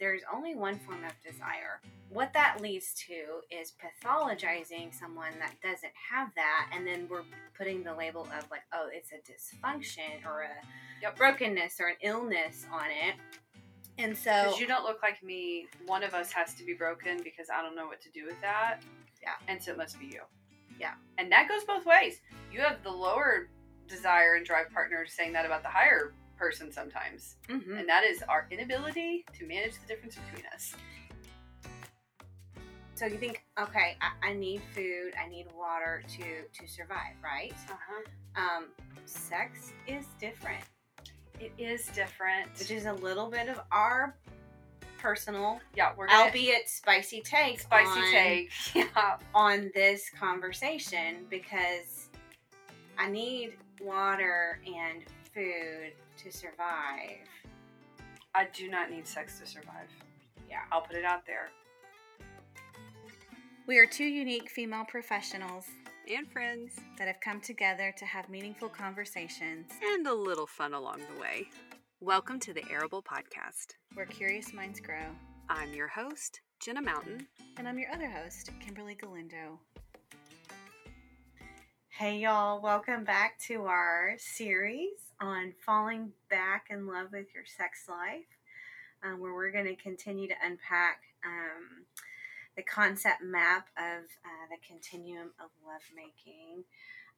there's only one form of desire. What that leads to is pathologizing someone that doesn't have that, and then we're putting the label of like, oh, it's a dysfunction or a Yep. brokenness or an illness on it. And so, Because you don't look like me. One of us has to be broken because I don't know what to do with that. Yeah. And so it must be you. Yeah. And that goes both ways. You have the lower desire and drive partner saying that about the higher person sometimes. Mhm. And that is our inability to manage the difference between us. so you think, okay, I, I need food, I need water to to survive, right? Uh-huh. Um, sex is different. It is different. which is a little bit of our personal, yeah, we're gonna albeit spicy take, spicy on, take. Yeah. on this conversation because I need water and food to survive. I do not need sex to survive. Yeah. I'll put it out there. We are two unique female professionals And friends. that have come together to have meaningful conversations And a little fun along the way. Welcome to the Arable Podcast. where curious minds grow. I'm your host, Jenna Mountain. And I'm your other host, Kimberly Galindo. Hey, y'all, welcome back to our series on falling back in love with your sex life, um, where we're going to continue to unpack um, the concept map of uh, the continuum of lovemaking.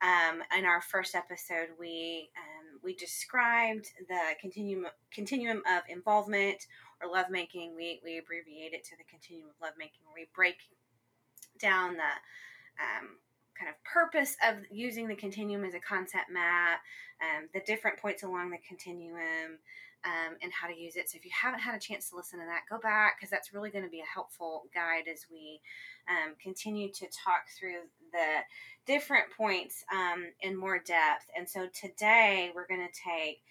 Um, in our first episode, we um, we described the continuum continuum of involvement or lovemaking. We we abbreviate it to the continuum of lovemaking, where we break down the um, kind of purpose of using the continuum as a concept map, um, the different points along the continuum, um, and how to use it. So if you haven't had a chance to listen to that, go back because that's really going to be a helpful guide as we um, continue to talk through the different points um, in more depth. And so today we're going to take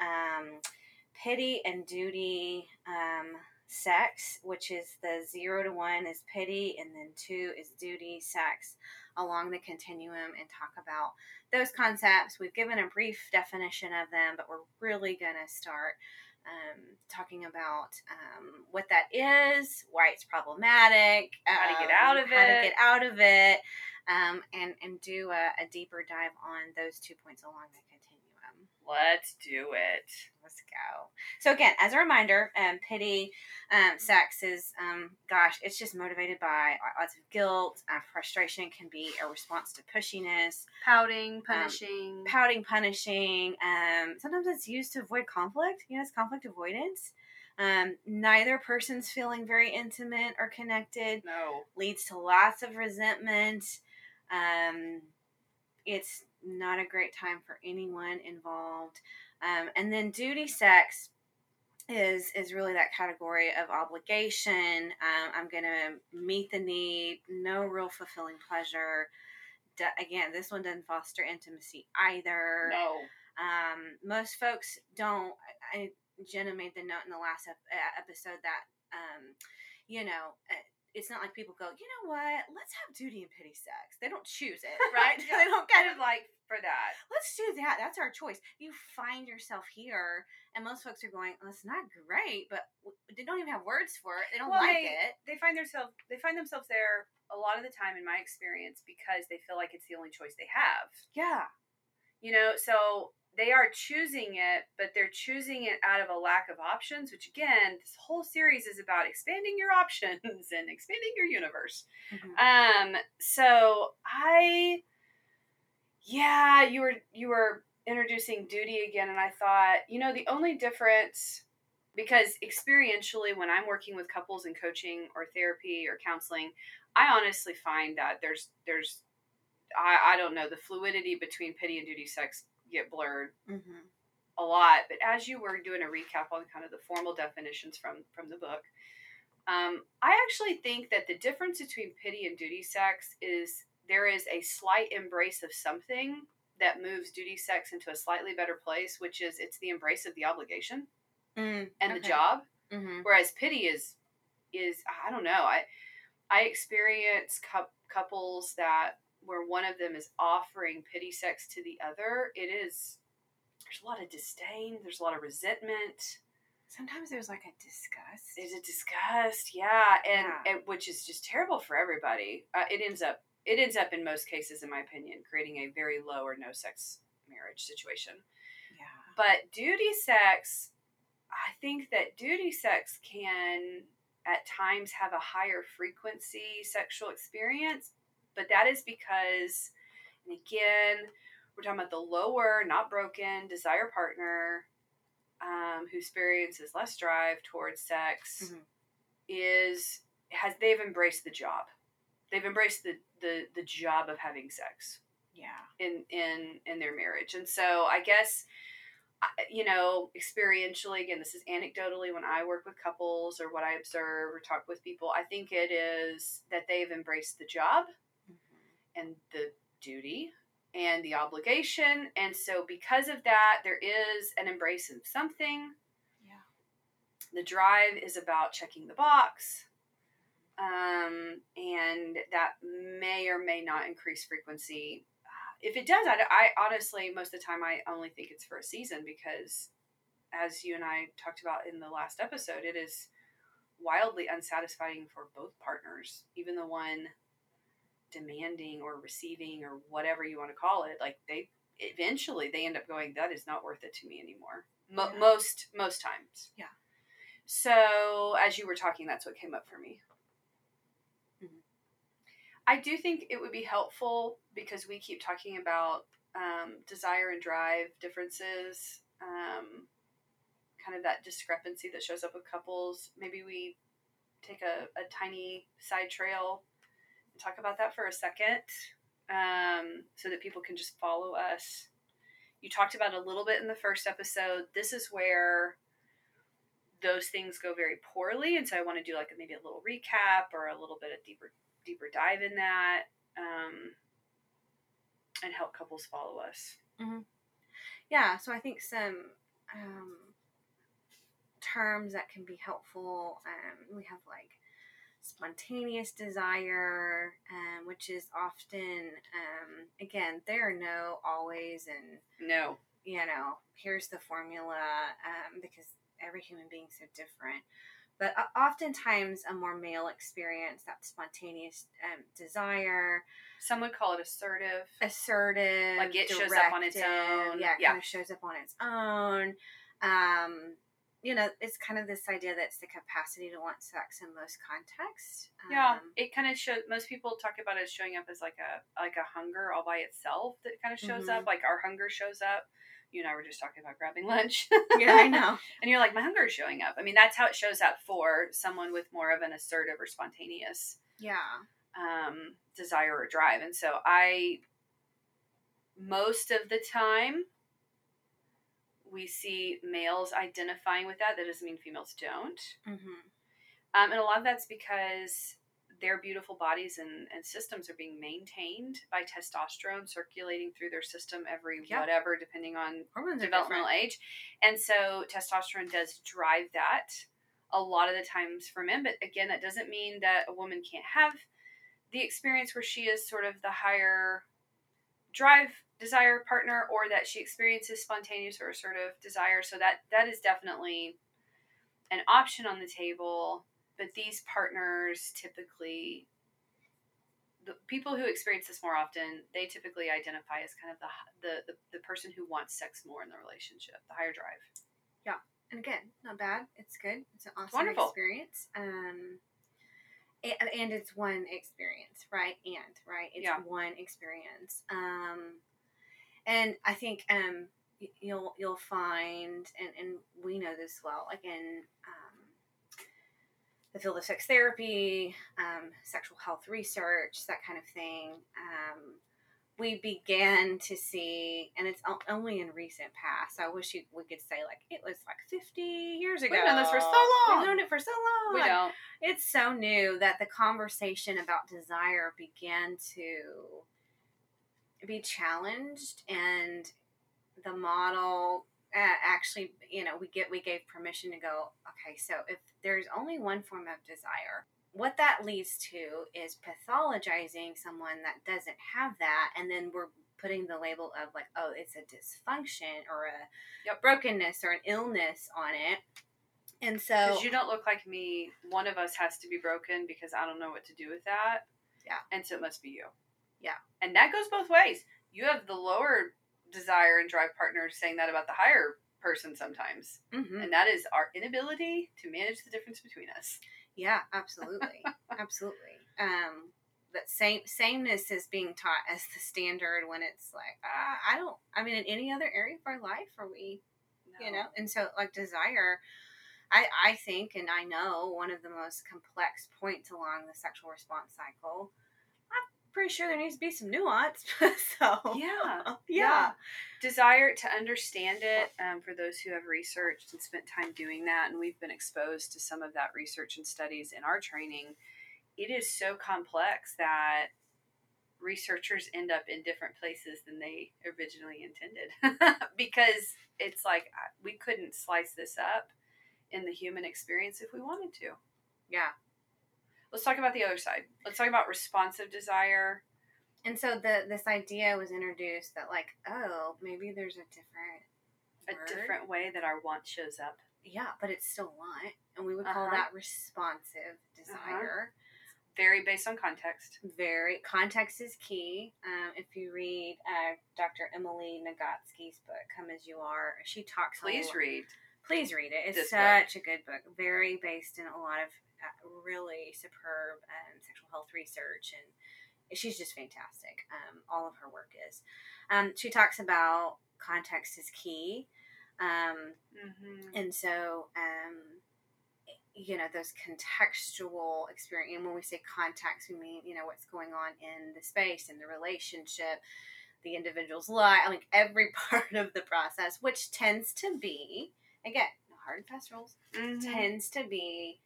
um, pity and duty um, sex, which is the zero to one is pity, and then two is duty sex along the continuum, and talk about those concepts. We've given a brief definition of them, but we're really going to start um, talking about um, what that is, why it's problematic, How to get um, out of how to it. get out of it, um, and and do a, a deeper dive on those two points along the continuum. Let's do it. Let's go. So again, as a reminder, um, pity, um, sex is, um, gosh, it's just motivated by lots of guilt. Uh, frustration can be a response to pushiness, Pouting, punishing. pouting, punishing. Um, sometimes it's used to avoid conflict. You know, it's conflict avoidance. Um, neither person's feeling very intimate or connected no. leads to lots of resentment. Um, it's not a great time for anyone involved. Um, and then duty sex is is really that category of obligation. Um, I'm going to meet the need, no real fulfilling pleasure. D- again, this one doesn't foster intimacy either. No. Um, most folks don't. I, Jenna made the note in the last ep- episode that, um, you know, uh, it's not like people go, you know what, let's have duty and pity sex. They don't choose it, right? Yeah, they don't kind of like for that. let's do that. That's our choice. You find yourself here, and most folks are going, well, it's not great, but they don't even have words for it. They don't Well, like they- it. They find themselves they find themselves there a lot of the time in my experience because they feel like it's the only choice they have. Yeah. You know, so they are choosing it, but they're choosing it out of a lack of options, which again, this whole series is about expanding your options and expanding your universe. Mhm. Um, so I yeah, you were you were introducing duty again and I thought, you know, the only difference because experientially when I'm working with couples in coaching or therapy or counseling, I honestly find that there's there's I, I don't know, the fluidity between pity and duty sex get blurred Mhm. a lot. But as you were doing a recap on kind of the formal definitions from from the book, um, I actually think that the difference between pity and duty sex is there is a slight embrace of something that moves duty sex into a slightly better place, which is it's the embrace of the obligation Mm, and okay. the job. Mhm. Whereas pity is is I don't know. I I experience cou- couples that where one of them is offering pity sex to the other. It is there's a lot of disdain. There's a lot of resentment. sometimes there's like a disgust. Is it disgust? Yeah, and, Yeah. and which is just terrible for everybody. Uh, it ends up it ends up in most cases, in my opinion, creating a very low or no sex marriage situation. yeah. But duty sex, I think that duty sex can at times have a higher frequency sexual experience, but that is because, and again, we're talking about the lower, not broken, desire partner um, who experiences less drive towards sex Mhm. is has they've embraced the job. They've embraced the, the the job of having sex Yeah. in in in their marriage and so i guess you know experientially again this is anecdotally when i work with couples or what i observe or talk with people i think it is that they've embraced the job Mm-hmm. And the duty and the obligation. And so because of that there is an embrace of something. Yeah. the drive is about checking the box um, and that may or may not increase frequency. If it does I, I honestly most of the time i only think it's for a season because as you and i talked about in the last episode it is wildly unsatisfying for both partners even the one demanding or receiving or whatever you want to call it like they eventually they end up going that is not worth it to me anymore Mo- Yeah. most most times Yeah. so as you were talking that's what came up for me Mhm. i do think it would be helpful because we keep talking about um, desire and drive differences um, kind of that discrepancy that shows up with couples maybe we take a, a tiny side trail talk about that for a second um, so that people can just follow us. You talked about a little bit in the first episode. This is where those things go very poorly, and so I want to do like maybe a little recap or a little bit of deeper deeper dive in that, um, and help couples follow us. Yeah, so I think some um, terms that can be helpful. Um, we have like spontaneous desire, um, which is often, um, again, there are no always and, No, you know, here's the formula um, because every human being's so different. But uh, oftentimes, a more male experience, that spontaneous um, desire, some would call it assertive. assertive, Like it shows up on its own. Yeah, it Yeah. kind of shows up on its own. Um, you know, it's kind of this idea that it's the capacity to want sex in most contexts. Yeah, Um, it kind of shows. Most people talk about it showing up as like a like a hunger all by itself that kind of shows Mhm. up. Like our hunger shows up. You and I were just talking about grabbing lunch. yeah, I know. and you're like, my hunger is showing up. I mean, that's how it shows up for someone with more of an assertive or spontaneous Yeah. um, desire or drive. And so I, most of the time, we see males identifying with that. That doesn't mean females don't. Mm-hmm. Um, and a lot of that's because their beautiful bodies and, and systems are being maintained by testosterone circulating through their system every Yeah. whatever, depending on Hormones developmental age. And so testosterone does drive that a lot of the times for men. But again, that doesn't mean that a woman can't have the experience where she is sort of the higher drive desire partner or that she experiences spontaneous or assertive desire. So that that is definitely an option on the table. But these partners typically the people who experience this more often, they typically identify as kind of the, the the the person who wants sex more in the relationship, the higher drive. Yeah and again, not bad. It's good. It's an awesome wonderful. experience. Um, and, it's one experience, right? And right, it's Yeah. one experience. Um, and I think um, you'll you'll find, and and we know this well, like in um, the field of sex therapy, um, sexual health research, that kind of thing. Um, we began to see, and it's only in recent past. I wish you, we could say like it was like fifty years ago. We've known this for so long. We've known it for so long. We don't. It's so new that the conversation about desire began to be challenged, and the model uh, actually, you know, we get we gave permission to go. Okay, so if there's only one form of desire, what that leads to is pathologizing someone that doesn't have that, and then we're putting the label of like, oh, it's a dysfunction or a Yep. brokenness or an illness on it And so Because you don't look like me. One of us has to be broken because I don't know what to do with that. Yeah. And so it must be you. Yeah. And that goes both ways. You have the lower desire and drive partner saying that about the higher person sometimes. Mhm. And that is our inability to manage the difference between us. Yeah, absolutely, absolutely. Um, that same sameness is being taught as the standard when it's like uh, I don't. I mean, in any other area of our life, are we? You know, and so like desire. I, I think and I know one of the most complex points along the sexual response cycle. Pretty sure there needs to be some nuance. so Yeah. yeah, desire to understand it um, for those who have researched and spent time doing that and we've been exposed to some of that research and studies in our training it is so complex that researchers end up in different places than they originally intended because it's like we couldn't slice this up in the human experience if we wanted to yeah. Let's talk about the other side let's talk about responsive desire And so the this idea was introduced that like oh maybe there's a different a word. different way that our want shows up yeah, but it's still want, and we would call Uh-huh. that responsive desire. very based on context Very context is key. Um, if you read uh, Dr. Emily Nagoski's book, "Come as You Are," she talks. a please read Please read it. It's this book. such a good book. Very based in a lot of really superb um, sexual health research, and she's just fantastic. Um, all of her work is. Um, she talks about context is key. Um, Mm-hmm. and so, um, you know, those contextual experience. And when we say context, we mean you know what's going on in the space, in the relationship, the individual's life, like every part of the process, which tends to be again no hard and fast rules. Mm-hmm. Tends to be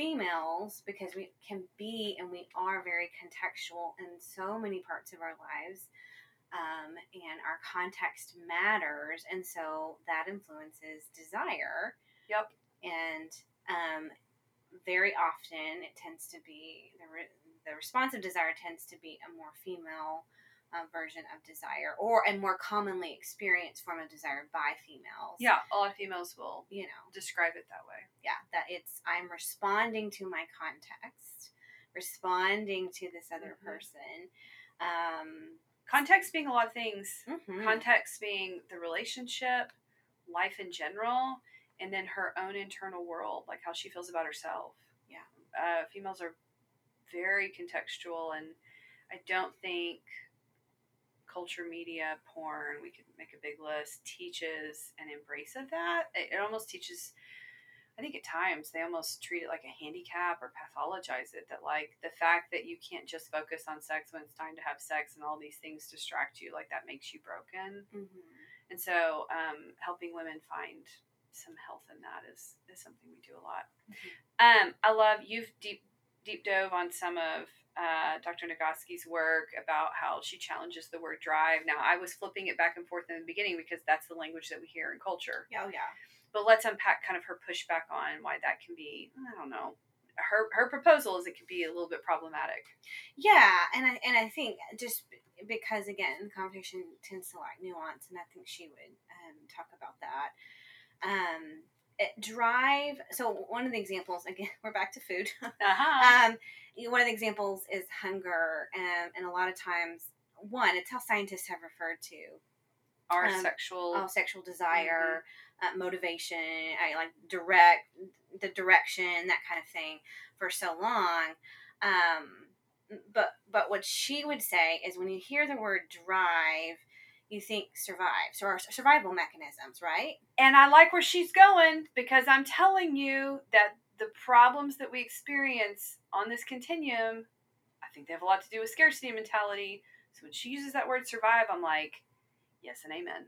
females because we can be and we are very contextual in so many parts of our lives um, and our context matters, and so that influences desire. Yep. And um, very often, it tends to be the re- the responsive desire tends to be a more female uh, version of desire, or a more commonly experienced form of desire by females. Yeah, a lot of females will You know, describe it that way. yeah, that it's I'm responding to my context, responding to this other Mhm. person. Um, Context being a lot of things. mhm. Context being the relationship, life in general, and then her own internal world, like how she feels about herself. Yeah. Uh, females are very contextual, and I don't think culture, media, porn, we could make a big list, teaches an embrace of that. It, it almost teaches. I think at times they almost treat it like a handicap or pathologize it. That like the fact that you can't just focus on sex when it's time to have sex and all these things distract you, like that makes you broken. Mhm. And so, um, helping women find some health in that is is something we do a lot. Um, I love you've deep deep dove on some of uh, Dr. Nagoski's work about how she challenges the word drive. Now, I was flipping it back and forth in the beginning because that's the language that we hear in culture. Yeah, oh yeah. But let's unpack kind of her pushback on why that can be. I don't know. Her her proposal is it could be a little bit problematic. Yeah, and I and I think just because again the conversation tends to lack nuance, and I think she would um, talk about that. Um, drive. So one of the examples again, we're back to food. Uh-huh. um, you know, one of the examples is hunger, um, and a lot of times, one, it's how scientists have referred to Our um, sexual oh, sexual desire, uh, motivation, I like direct the direction, that kind of thing, for so long. Um, but but what she would say is when you hear the word drive, you think survive, so our survival mechanisms, right? And I like where she's going because I'm telling you that the problems that we experience on this continuum, I think they have a lot to do with scarcity mentality. So when she uses that word survive, I'm like, yes and amen.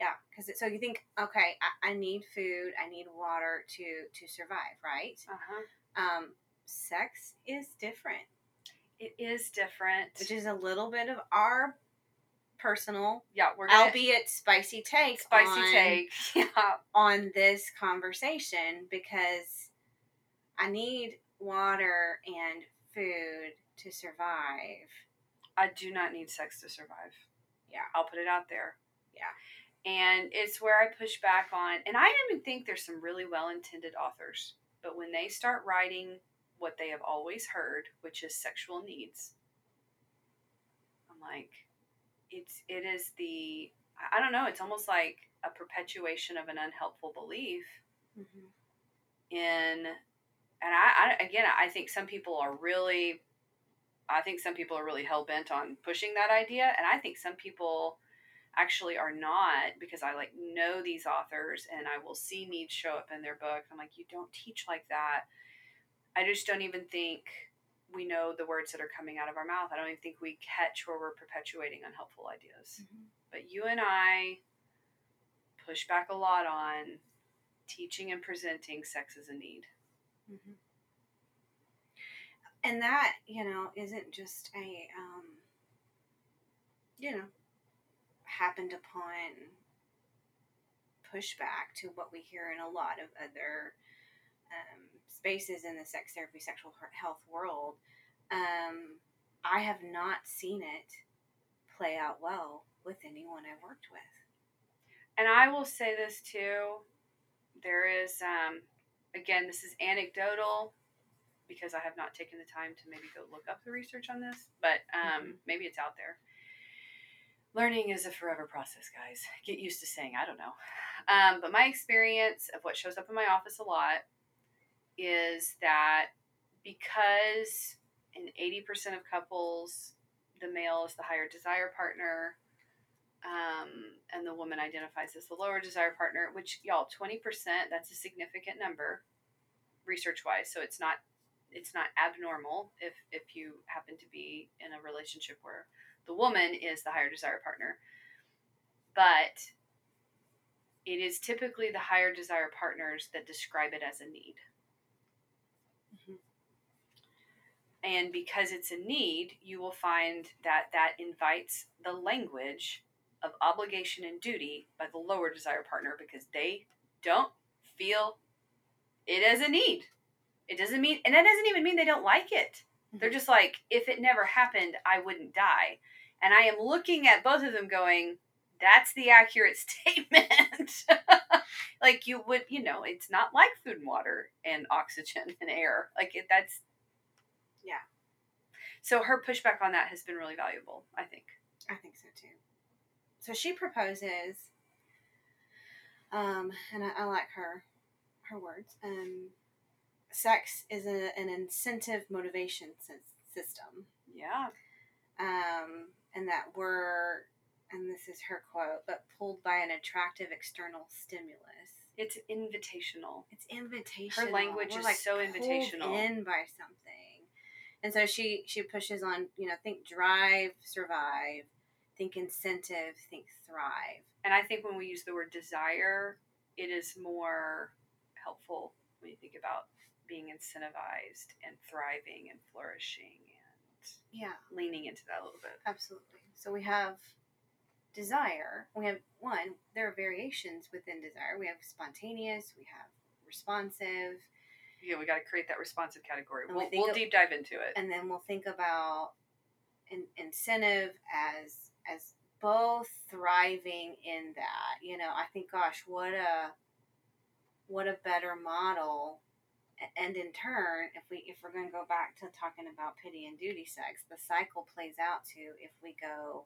Yeah, because so you think, okay, I, I need food, I need water to to survive, right? Uh-huh. Um, sex is different, It is different. which is a little bit of our personal, yeah, we're gonna albeit spicy take, spicy on, take. Yeah. on this conversation because I need water and food to survive. I do not need sex to survive. Yeah. I'll put it out there. Yeah. And it's where I push back on, and I even think there's some really well intended authors, but when they start writing what they have always heard, which is sexual needs, I'm like, it's it is the I don't know, it's almost like a perpetuation of an unhelpful belief Mm-hmm. in and I, I again I think some people are really I think some people are really hell bent on pushing that idea and I think some people actually are not because I like know these authors and I will see needs show up in their book. I'm like, you don't teach like that. I just don't even think we know the words that are coming out of our mouth. I don't even think we catch where we're perpetuating unhelpful ideas. Mm-hmm. But you and I push back a lot on teaching and presenting sex as a need. Mm-hmm. And that, you know, isn't just a, um, you know, happened upon pushback to what we hear in a lot of other um, spaces in the sex therapy, sexual health world. Um, I have not seen it play out well with anyone I've worked with. And I will say this too. There is, um, again, this is anecdotal because I have not taken the time to maybe go look up the research on this, but um, Mhm. maybe it's out there. Learning is a forever process, guys. Get used to saying, I don't know. Um, but my experience of what shows up in my office a lot is that because in 80% of couples, the male is the higher desire partner, um, and the woman identifies as the lower desire partner, which y'all, 20%, that's a significant number research wise. So it's not it's not abnormal if if you happen to be in a relationship where the woman is the higher desire partner. But it is typically the higher desire partners that describe it as a need. Mhm. And because it's a need, you will find that that invites the language of obligation and duty by the lower desire partner because they don't feel it as a need. It doesn't mean, and that doesn't even mean they don't like it. They're mm-hmm. just like, if it never happened, I wouldn't die. And I am looking at both of them going, that's the accurate statement. like you would, you know, it's not like food and water and oxygen and air. Like it, that's, Yeah. So her pushback on that has been really valuable, I think. I think so too. So she proposes, um, and I, I like her her words. Um, sex is a, an incentive motivation sys- system, Yeah. um, and that we're, and this is her quote, but pulled by an attractive external stimulus. It's invitational. It's invitational. Her language We're, is so pulled invitational. in by something, and so she she pushes on. You know, think drive, survive. Think incentive. Think thrive. And I think when we use the word desire, it is more helpful when you think about being incentivized and thriving and flourishing and Yeah, leaning into that a little bit. absolutely. So we have desire. We have one. There are variations within desire. We have spontaneous. We have responsive, Yeah, we got to create that responsive category. And we We'll, think we'll of- deep dive into it. and then we'll think about in, incentive as as both thriving in that. You know, I think, gosh, what a what a better model. And in turn, if we if we're going to go back to talking about pity and duty sex, the cycle plays out to if we go,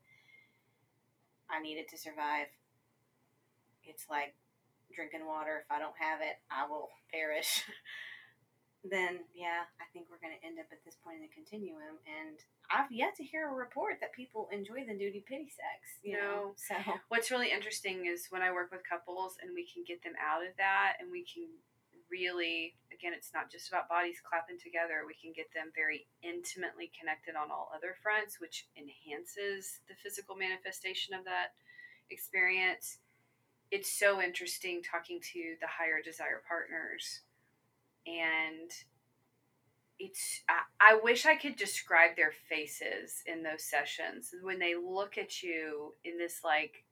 I need it to survive. It's like drinking water. If I don't have it, I will perish. Then yeah, I think we're going to end up at this point in the continuum. And I've yet to hear a report that people enjoy the duty pity sex. You know, No. so What's really interesting is when I work with couples and we can get them out of that and we can really, again, it's not just about bodies clapping together. We can get them very intimately connected on all other fronts, which enhances the physical manifestation of that experience. It's so interesting talking to the higher desire partners. And it's, I, I wish I could describe their faces in those sessions when they look at you in this like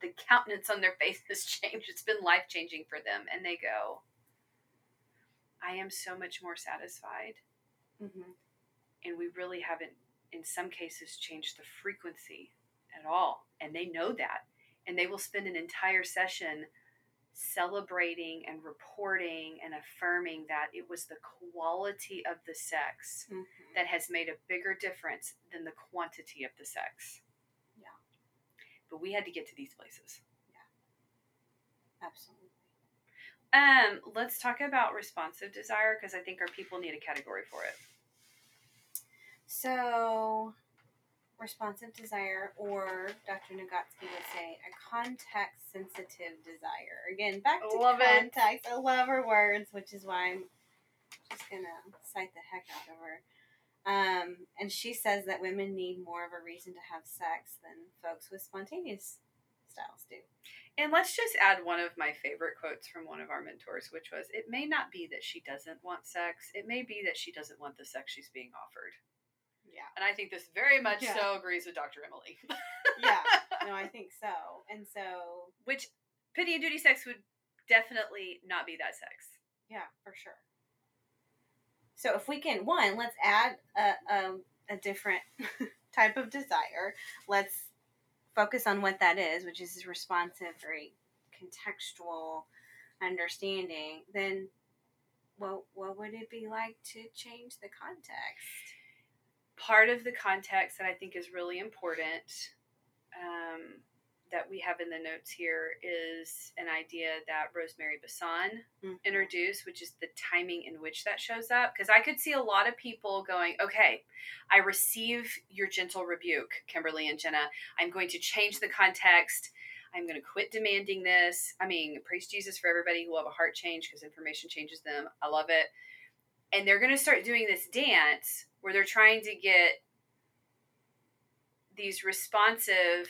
the countenance on their face has changed. It's been life changing for them, and they go, "I am so much more satisfied." mhm. And we really haven't, in some cases, changed the frequency at all, and they know that. and they will spend an entire session celebrating and reporting and affirming that it was the quality of the sex Mhm. that has made a bigger difference than the quantity of the sex. Yeah. But we had to get to these places. Yeah. Absolutely. Um, let's talk about responsive desire because I think our people need a category for it. So, responsive desire, or Dr. Nagoski would say, a context sensitive desire. Again, back to Love it. context. I love her words, which is why I'm just going to cite the heck out of her. Um, and she says that women need more of a reason to have sex than folks with spontaneous styles do. And let's just add one of my favorite quotes from one of our mentors, which was It may not be that she doesn't want sex, it may be that she doesn't want the sex she's being offered. Yeah. And I think this very much Yeah. so agrees with Dr. Emily. Yeah. No, I think so. And so, Which pity and duty sex would definitely not be that sex. Yeah, for sure. So if we can, one, let's add a, a, a different type of desire. Let's focus on what that is, which is responsive, very contextual understanding. Then, what what would it be like to change the context? Part of the context that I think is really important um, that we have in the notes here is an idea that Rosemary Basson Mhm. introduced, which is the timing in which that shows up. Because I could see a lot of people going, okay, I receive your gentle rebuke, Kimberly and Jenna. I'm going to change the context. I'm going to quit demanding this. I mean, praise Jesus for everybody who will have a heart change because information changes them. I love it. And they're going to start doing this dance where they're trying to get these responsive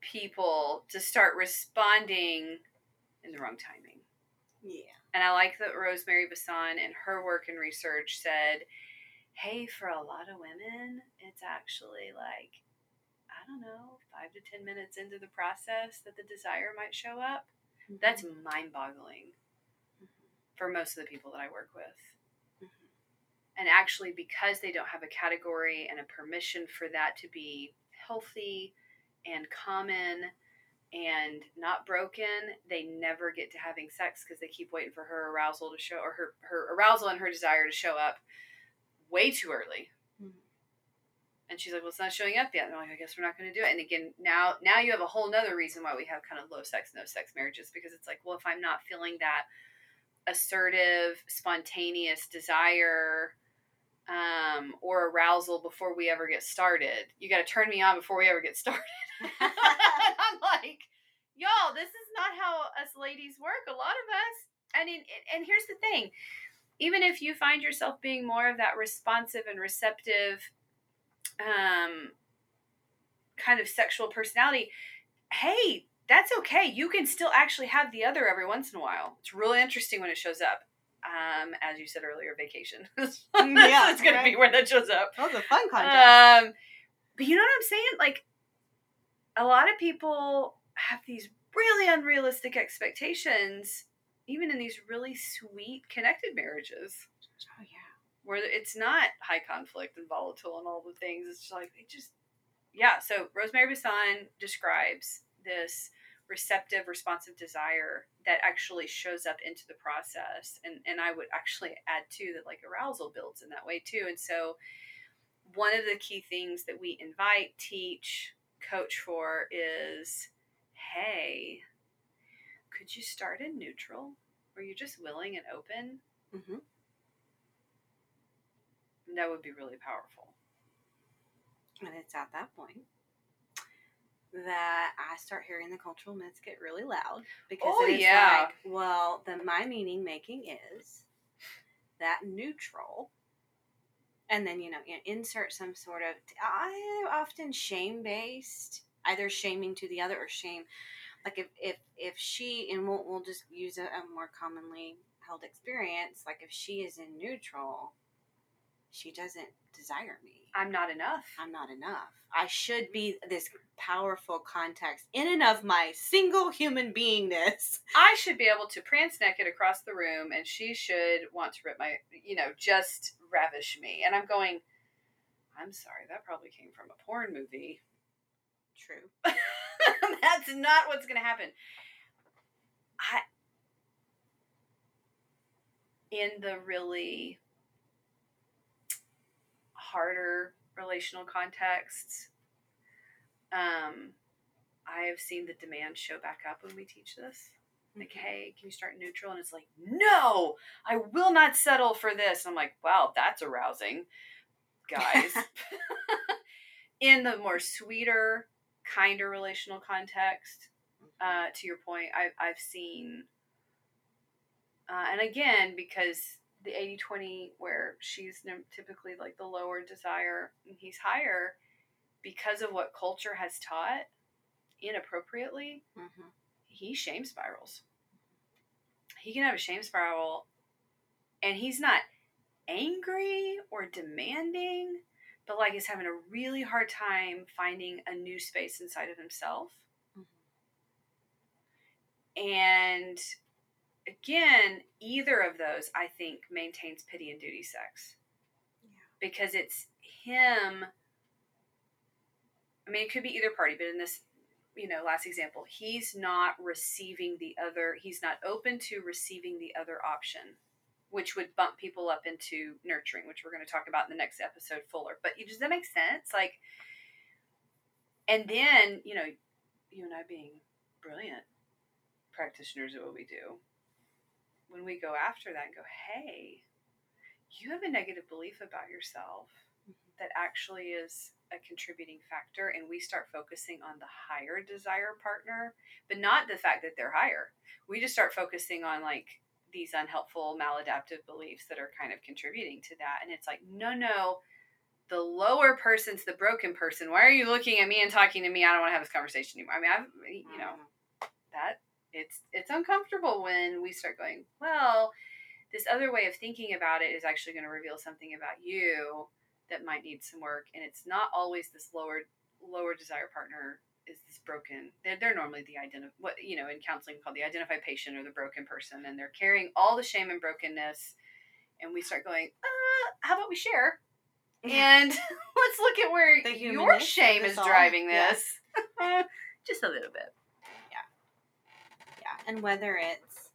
people to start responding in the wrong timing. Yeah. And I like that Rosemary Basson in her work and research said, hey, for a lot of women, it's actually like, I don't know, five to 10 minutes into the process that the desire might show up. That's mm-hmm. mind boggling for most of the people that I work with. Mhm. And actually, because they don't have a category and a permission for that to be healthy and common and not broken, they never get to having sex because they keep waiting for her arousal to show or her, her arousal and her desire to show up way too early. Mhm. And she's like, Well, it's not showing up yet. And I'm like, I guess we're not gonna do it. And again, now now you have a whole nother reason why we have kind of low sex, no sex marriages, because it's like, well, if I'm not feeling that assertive, spontaneous desire um, or arousal before we ever get started. You got to turn me on before we ever get started. I'm like, y'all, this is not how us ladies work. A lot of us, and in, and here's the thing, even if you find yourself being more of that responsive and receptive, um, kind of sexual personality, hey, that's okay. You can still actually have the other every once in a while. It's really interesting when it shows up. Um, as you said earlier, vacation. Yeah, it's gonna be right. where that shows up. That was a fun context. Um, but you know what I'm saying? Like, a lot of people have these really unrealistic expectations, even in these really sweet connected marriages, oh yeah. where it's not high conflict and volatile and all the things. It's just like it just, yeah. So Rosemary Basson describes this receptive, responsive desire that actually shows up into the process, and and I would actually add too that like arousal builds in that way too, and so one of the key things that we invite, teach, coach for is hey, could you start in neutral where you're just willing and open? Mm-hmm. That would be really powerful. And it's at that point that I start hearing the cultural myths get really loud because Oh, it's yeah. like, well, then my meaning making is that neutral. And then, you know, you insert some sort of, I often shame based, either shaming to the other or shame. Like if, if, if she, and we'll, we'll just use a, a more commonly held experience, like if she is in neutral, she doesn't desire me. I'm not enough. I'm not enough. I should be this powerful context in and of my single human beingness. I should be able to prance naked across the room, and she should want to rip my, you know, just ravish me. And I'm going, I'm sorry, that probably came from a porn movie. True. That's not what's going to happen. I in the really harder relational contexts, um, I have seen the demand show back up when we teach this. Like, Mm-hmm. hey, can you start neutral? And it's like, no, I will not settle for this. And I'm like, wow, that's arousing, guys. In the more sweeter, kinder relational context, uh, to your point, I've, I've seen, uh, and again, because the 80 20, where she's typically like the lower desire and he's higher, because of what culture has taught inappropriately, Mhm. he shame spirals. He can have a shame spiral, and he's not angry or demanding, but like is having a really hard time finding a new space inside of himself. And again, either of those I think maintains pity and duty sex. Yeah. Because it's him I mean it could be either party, but in this you know, last example, he's not receiving the other he's not open to receiving the other option, which would bump people up into nurturing, which we're going to talk about in the next episode fuller. But does that make sense? Like and then, you know, you and I being brilliant practitioners of what we do, when we go after that and go, hey, you have a negative belief about yourself mm-hmm. that actually is a contributing factor, and we start focusing on the higher desire partner, but not the fact that they're higher. We just start focusing on like these unhelpful, maladaptive beliefs that are kind of contributing to that. And it's like, no, no, the lower person's the broken person. Why are you looking at me and talking to me? I don't want to have this conversation anymore. I mean, I've, you know, mm-hmm. that it's it's uncomfortable when we start going well this other way of thinking about it is actually going to reveal something about you that might need some work and it's not always this lower lower desire partner is this broken they're, they're normally the identify what you know in counseling called the identified patient or the broken person and they're carrying all the shame and brokenness and we start going uh how about we share and let's look at where your shame is all. driving Yeah. this just a little bit Yeah, and whether it's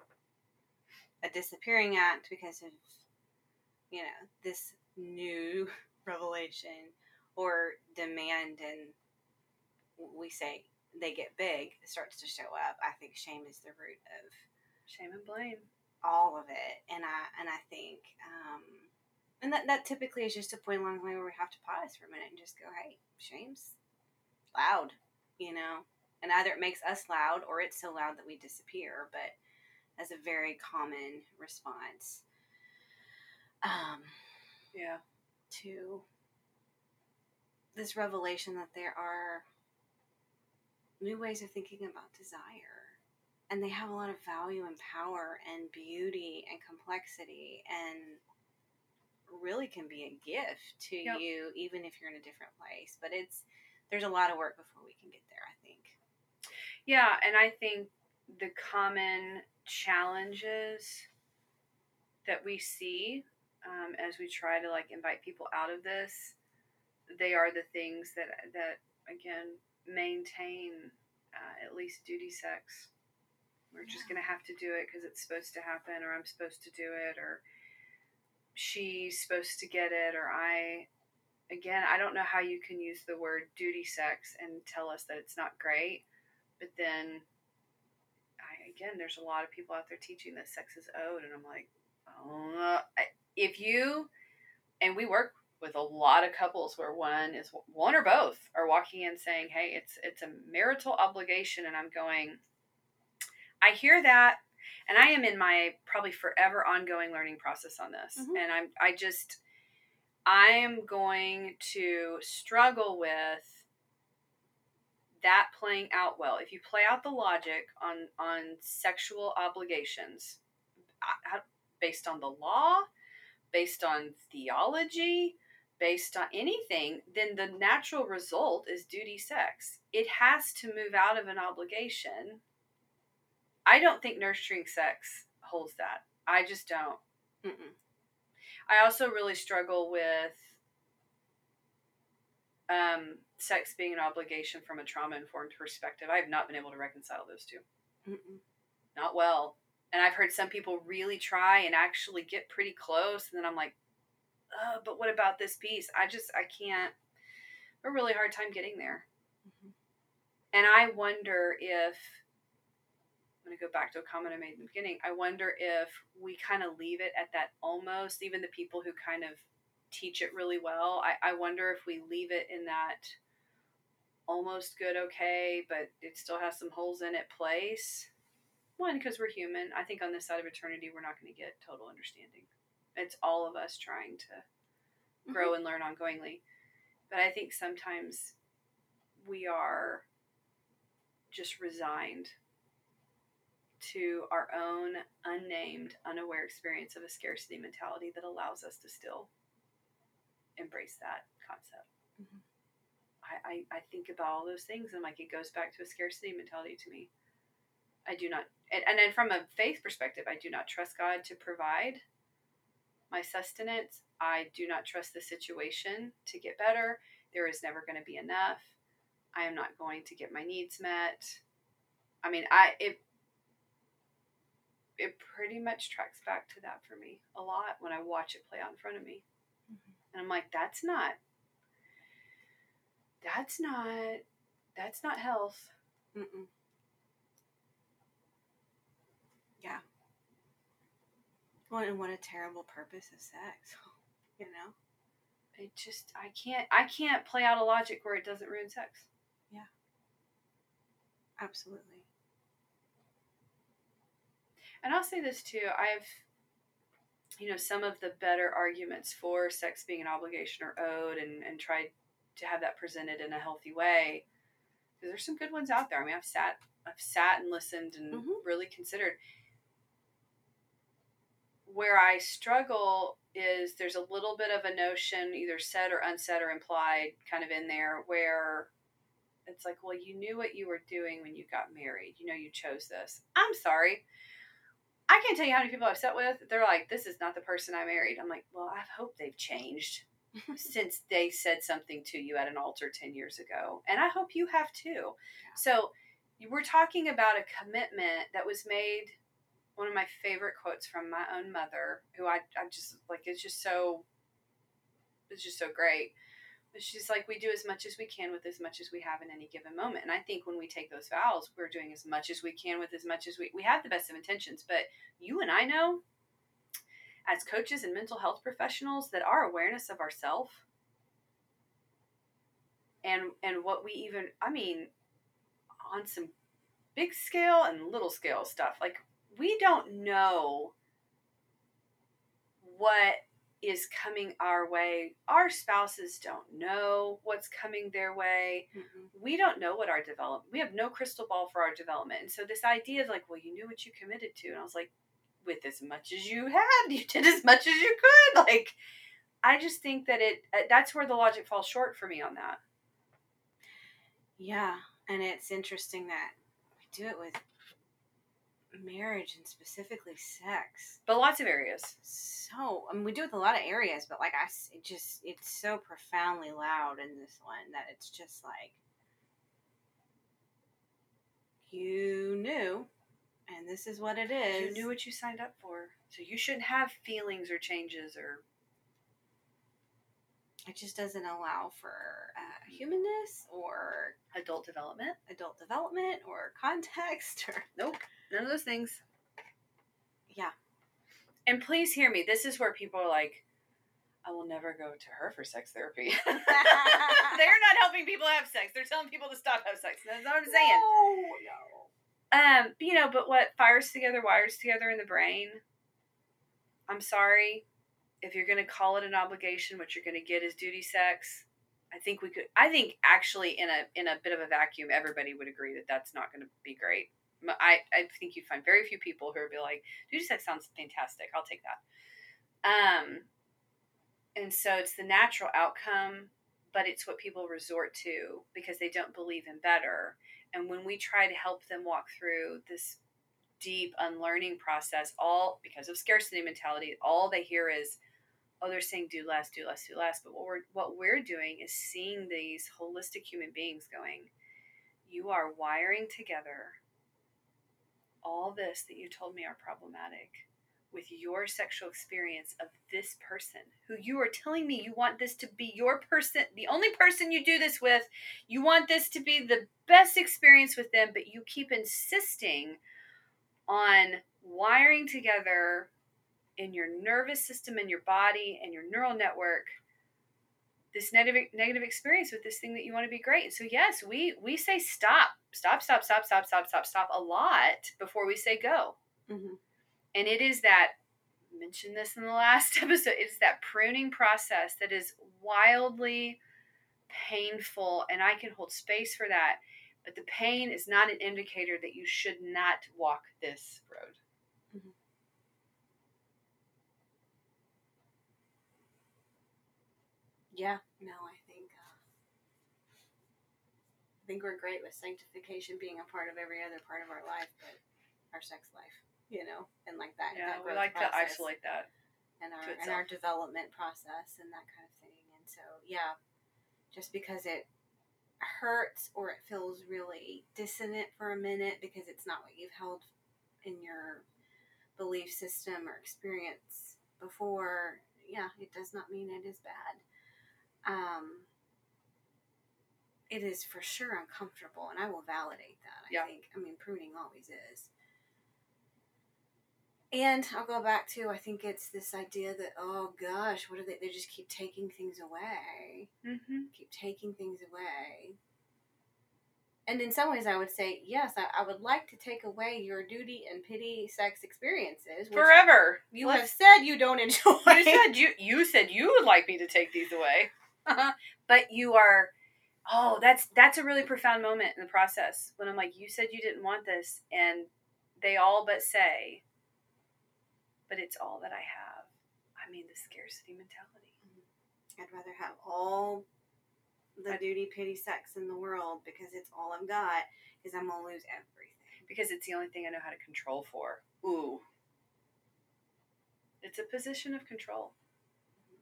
a disappearing act because of, you know, this new revelation or demand and we say they get big starts to show up. I think shame is the root of shame and blame all of it, and I and I think, um, and that that typically is just a point along the way where we have to pause for a minute and just go, hey, shame's loud, you know, and either it makes us loud or it's so loud that we disappear. But as a very common response um, yeah to this revelation that there are new ways of thinking about desire and they have a lot of value and power and beauty and complexity and really can be a gift to Yep. you even if you're in a different place but it's there's a lot of work before we can get there i think Yeah, and I think the common challenges that we see um, as we try to like invite people out of this, they are the things that that again maintain uh, at least duty sex. We're just Yeah. gonna have to do it because it's supposed to happen, or I'm supposed to do it, or she's supposed to get it, or I. Again, I don't know how you can use the word duty sex and tell us that it's not great but then I, again there's a lot of people out there teaching that sex is owed and i'm like oh, if you and we work with a lot of couples where one is one or both are walking in saying hey it's it's a marital obligation and i'm going i hear that and i am in my probably forever ongoing learning process on this Mhm. and i'm i just i'm going to struggle with that playing out well. If you play out the logic on on sexual obligations based on the law based on theology based on anything then the natural result is duty sex. It has to move out of an obligation. I don't think nurturing sex holds that. I just don't. Mm-mm. I also really struggle with um, sex being an obligation from a trauma informed perspective. I have not been able to reconcile those 2 Mm-mm. Not well. And I've heard some people really try and actually get pretty close. And then I'm like, oh, but what about this piece? I just, I can't, a really hard time getting there. Mhm. And I wonder if, I'm going to go back to a comment I made in the beginning. I wonder if we kind of leave it at that almost, even the people who kind of teach it really well. I, I wonder if we leave it in that almost good, okay, but it still has some holes in it place. One, because we're human. I think on this side of eternity, we're not going to get total understanding. It's all of us trying to grow mm-hmm. and learn ongoingly. But I think sometimes we are just resigned to our own unnamed, unaware experience of a scarcity mentality that allows us to still embrace that concept. I, I, I think about all those things and like it goes back to a scarcity mentality to me. I do not, and, and then from a faith perspective, I do not trust God to provide my sustenance. I do not trust the situation to get better. There is never going to be enough. I am not going to get my needs met. I mean, I it it pretty much tracks back to that for me a lot when I watch it play out in front of me. Mhm. And I'm like, that's not that's not that's not health. Mm-mm. Yeah. Well, and what a terrible purpose of sex, you know? It just I can't I can't play out a logic where it doesn't ruin sex. Yeah. Absolutely. And I'll say this too. I've, you know, some of the better arguments for sex being an obligation or owed and, and tried to have that presented in a healthy way. Because there's some good ones out there. I mean, I've sat, I've sat and listened and Mhm. really considered. Where I struggle is there's a little bit of a notion, either said or unsaid or implied, kind of in there, where it's like, well, you knew what you were doing when you got married. You know, you chose this. I'm sorry. I can't tell you how many people I've sat with. They're like, this is not the person I married. I'm like, well, I hope they've changed since they said something to you at an altar 10 years ago. And I hope you have too. So we're talking about a commitment that was made. One of my favorite quotes from my own mother, who I, I just like, it's just so, it's just so great. She's like, we do as much as we can with as much as we have in any given moment. And I think when we take those vows, we're doing as much as we can with as much as we, we have the best of intentions. But you and I know, as coaches and mental health professionals, that our awareness of ourself and and what we even, I mean, on some big scale and little scale stuff, like we don't know what is coming our way. Our spouses don't know what's coming their way. Mm-mm. We don't know what our development. We have no crystal ball for our development. And so this idea of like, well, you knew what you committed to, and I was like, with as much as you had, you did as much as you could. Like, I just think that it. uh, That's where the logic falls short for me on that. Yeah, and it's interesting that we do it with marriage and specifically sex. But lots of areas. So, I mean, we do it with a lot of areas, but like I, it just it's so profoundly loud in this one that it's just like you knew, and this is what it is. You knew what you signed up for, so you shouldn't have feelings or changes or It just doesn't allow for uh, humanness or adult development. adult development or context or Nope, none of those things. yeah. And please hear me. This is where people are like, I will never go to her for sex therapy. They're not helping people have sex. They're telling people to stop have sex. That's what I'm saying. No, no. Um, you know, but what fires together wires together in the brain. I'm sorry. If you're gonna call it an obligation, what you're gonna get is duty sex. I think we could. I think actually, in a in a bit of a vacuum, everybody would agree that that's not going to be great. I I think you'd find very few people who would be like, duty sex sounds fantastic. I'll take that. Um, and so it's the natural outcome, but it's what people resort to because they don't believe in better. And when we try to help them walk through this deep unlearning process, all because of scarcity mentality, all they hear is, oh, they're saying do less, do less, do less. But what we're what we're doing is seeing these holistic human beings going, you are wiring together all this that you told me are problematic with your sexual experience of this person who you are telling me you want this to be your person, the only person you do this with. You want this to be the best experience with them, but you keep insisting on wiring together in your nervous system and your body and your neural network this negative negative experience with this thing that you want to be great. So yes, we we say stop, stop, stop, stop, stop, stop, stop, stop a lot before we say go. Mm-hmm. And it is that mentioned this in the last episode. It's that pruning process that is wildly painful, and I can hold space for that. But the pain is not an indicator that you should not walk this road. Yeah, no, I think uh, I think we're great with sanctification being a part of every other part of our life, but our sex life, you know, and like that. Yeah, that we like to isolate that. And our and our development process and that kind of thing. And so, yeah, just because it hurts or it feels really dissonant for a minute because it's not what you've held in your belief system or experience before, yeah, it does not mean it is bad um, it is for sure uncomfortable, and I will validate that. I yeah. think. I mean, pruning always is. And I'll go back to I think it's this idea that oh gosh, what are they? They just keep taking things away. Mm-hmm. Keep taking things away. And in some ways, I would say yes. I, I would like to take away your duty and pity sex experiences forever. You Let's, have said you don't enjoy. You said you you said you would like me to take these away. but you are oh that's that's a really profound moment in the process when i'm like you said you didn't want this and they all but say but it's all that i have. I mean the scarcity mentality. Mm-hmm. i'd rather have all the duty pity sex in the world because it's all i've got because i'm gonna lose everything. Because it's the only thing i know how to control for. Ooh. It's a position of control.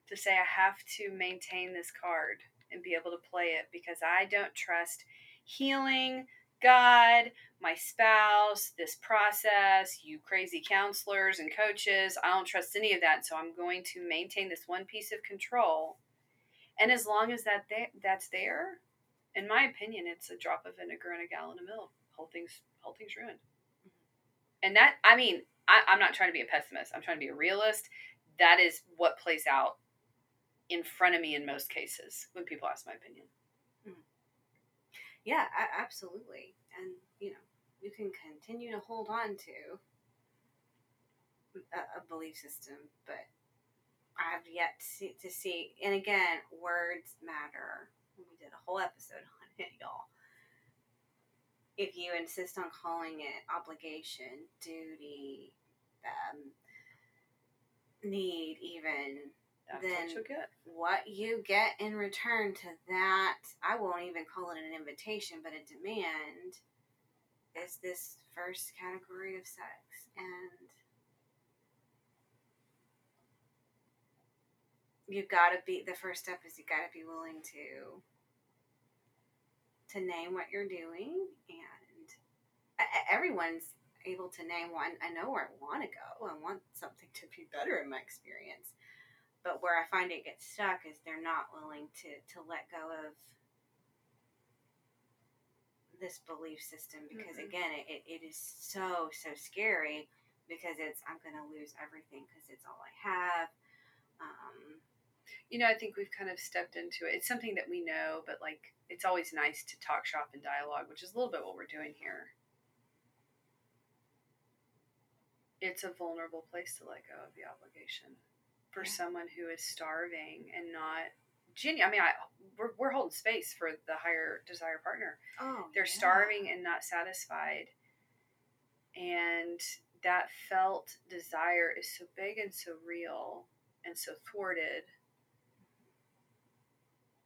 To say I have to maintain this card and be able to play it because I don't trust healing, God, my spouse, this process, you crazy counselors and coaches. I don't trust any of that. So I'm going to maintain this one piece of control. And as long as that that's there, in my opinion, it's a drop of vinegar in a gallon of milk. Whole thing's whole thing's ruined. Mm-hmm. And that I mean, I, I'm not trying to be a pessimist. I'm trying to be a realist. That is what plays out in front of me in most cases when people ask my opinion. Yeah, absolutely. And, you know, you can continue to hold on to a, a belief system, but I've yet to see, to see, and again, words matter. We did a whole episode on it, y'all. If you insist on calling it obligation, duty, um, need, even that's then what, get. what you get in return to that, I won't even call it an invitation, but a demand, is this first category of sex. And you've got to be, the first step is you got to be willing to to name what you're doing and everyone's able to name one i know where i want to go i want something to be better in my experience but where I find it gets stuck is they're not willing to to let go of this belief system because mm-hmm. again it, it is so so scary because it's I'm gonna lose everything because it's all I have. Um, you know, I think we've kind of stepped into it. It's something that we know, but like it's always nice to talk shop and dialogue, which is a little bit what we're doing here. It's a vulnerable place to let go of the obligation for someone who is starving and not genuine. I mean, I we're, we're holding space for the higher desire partner. Oh, they're yeah. starving and not satisfied, and that felt desire is so big and so real and so thwarted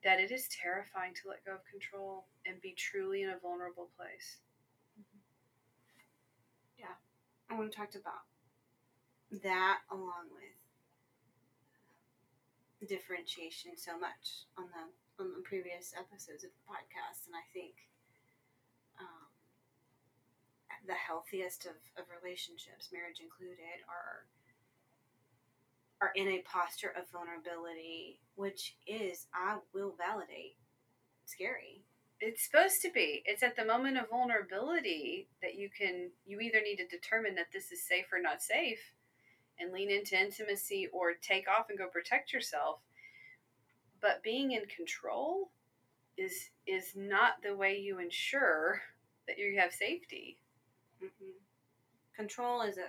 that it is terrifying to let go of control and be truly in a vulnerable place. Mm-hmm. Yeah, I want to talk about that along with the differentiation so much on the on the previous episodes of the podcast, and I think um, the healthiest of, of relationships, marriage included, are are in a posture of vulnerability, which is I will validate scary. It's supposed to be. It's at the moment of vulnerability that you can you either need to determine that this is safe or not safe and lean into intimacy or take off and go protect yourself. But being in control is is not the way you ensure that you have safety. Mm-hmm. Control is a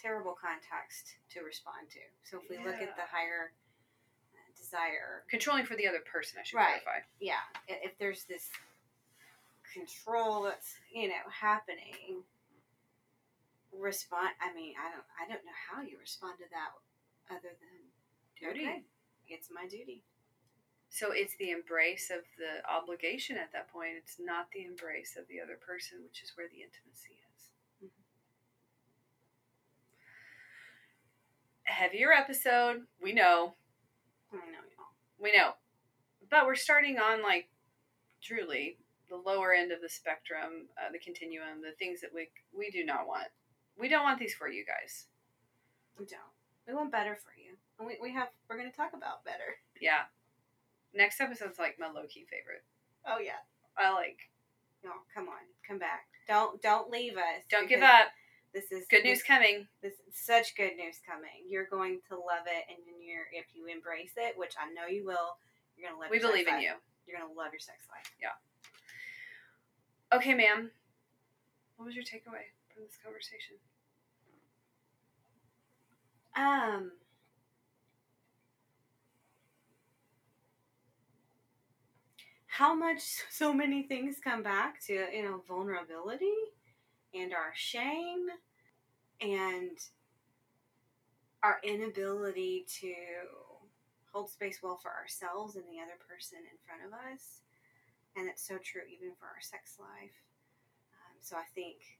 terrible context to respond to. So if we look at the higher uh, desire, controlling for the other person, I should Right. clarify. yeah, if there's this control that's you know happening, respond. I mean, I don't, I don't know how you respond to that other than Duty. Okay, it's my duty. So it's the embrace of the obligation at that point. It's not the embrace of the other person, which is where the intimacy is. Mhm. Heavier episode, we know, I know y'all. we know. But we're starting on like truly the lower end of the spectrum, uh, the continuum, the things that we we do not want. We don't want these for you guys. We don't. We want better for you, and we, we have. We're going to talk about better. Yeah. Next episode's like my low key favorite. Oh yeah. I like. No, come on, come back. Don't don't leave us. Don't give up. This is Good news This, coming. this is such good news coming. You're going to love it, and then you're if you embrace it, which I know you will. You're gonna love. We your sex believe in life. you. You're gonna love your sex life. Yeah. Okay, ma'am. What was your takeaway from this conversation? Um. How much so many things come back to you know vulnerability and our shame and our inability to hold space well for ourselves and the other person in front of us and it's so true even for our sex life um, so i think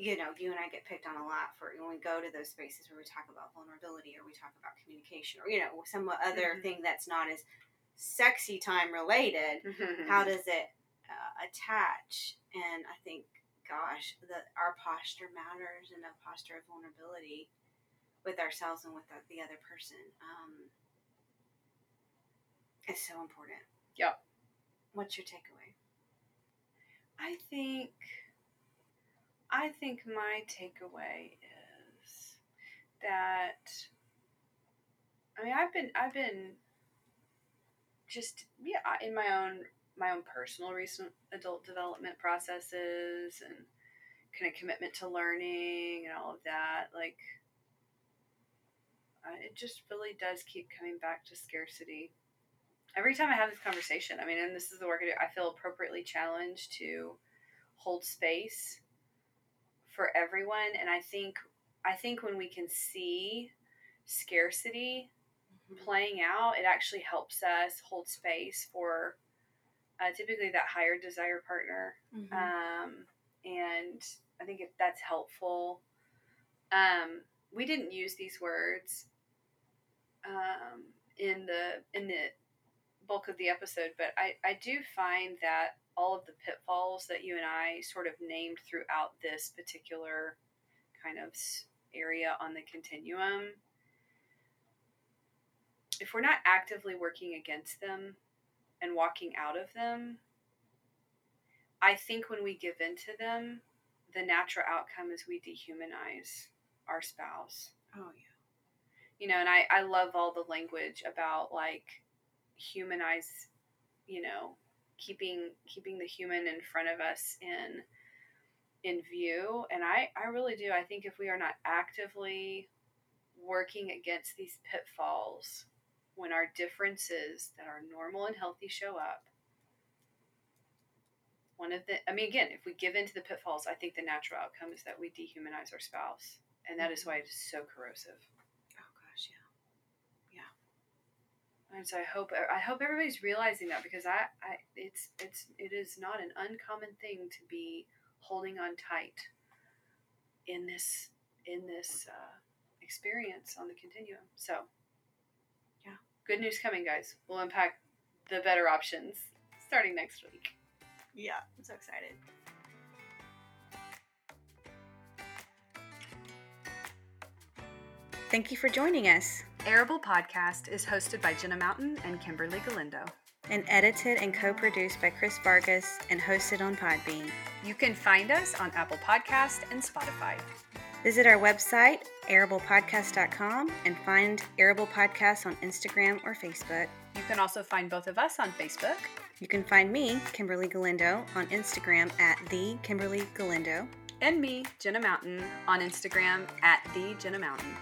you know, you and I get picked on a lot for when we go to those spaces where we talk about vulnerability or we talk about communication or, you know, some other Mhm. thing that's not as sexy time related. How does it uh, attach? And I think, gosh, that our posture matters and a posture of vulnerability with ourselves and with the, the other person um, is so important. Yep. What's your takeaway? I think I think my takeaway is that I mean I've been I've been just yeah in my own my own personal recent adult development processes and kind of commitment to learning and all of that like uh, it just really does keep coming back to scarcity. Every time I have this conversation, I mean, and this is the work I do, I feel appropriately challenged to hold space for everyone. And I think, I think when we can see scarcity playing out, it actually helps us hold space for uh, typically that higher desire partner. Mhm. Um, and I think it, that's helpful. Um, we didn't use these words um, in the in the bulk of the episode, but I, I do find that all of the pitfalls that you and I sort of named throughout this particular kind of area on the continuum, if we're not actively working against them and walking out of them, I think when we give in to them, the natural outcome is we dehumanize our spouse oh yeah. you know and i i love all the language about like humanize you know keeping keeping the human in front of us in in view. And i i really do. I think if we are not actively working against these pitfalls when our differences that are normal and healthy show up one of the i mean again if we give into the pitfalls i think the natural outcome is that we dehumanize our spouse. And that is mm-hmm. why it is so corrosive Oh gosh, yeah. And so I hope I hope everybody's realizing that because I, I it's it's it is not an uncommon thing to be holding on tight in this in this uh, experience on the continuum. So, yeah, good news coming, guys. We'll unpack the better options starting next week. Yeah, I'm so excited. Thank you for joining us. Arable Podcast is hosted by Jenna Mountain and Kimberly Galindo. And edited and co produced by Chris Vargas and hosted on Podbean. You can find us on Apple Podcast and Spotify. Visit our website, arablepodcast.com, and find Arable Podcast on Instagram or Facebook. You can also find both of us on Facebook. You can find me, Kimberly Galindo, on Instagram at the Kimberly Galindo. And me, Jenna Mountain, on Instagram at the Jenna Mountain.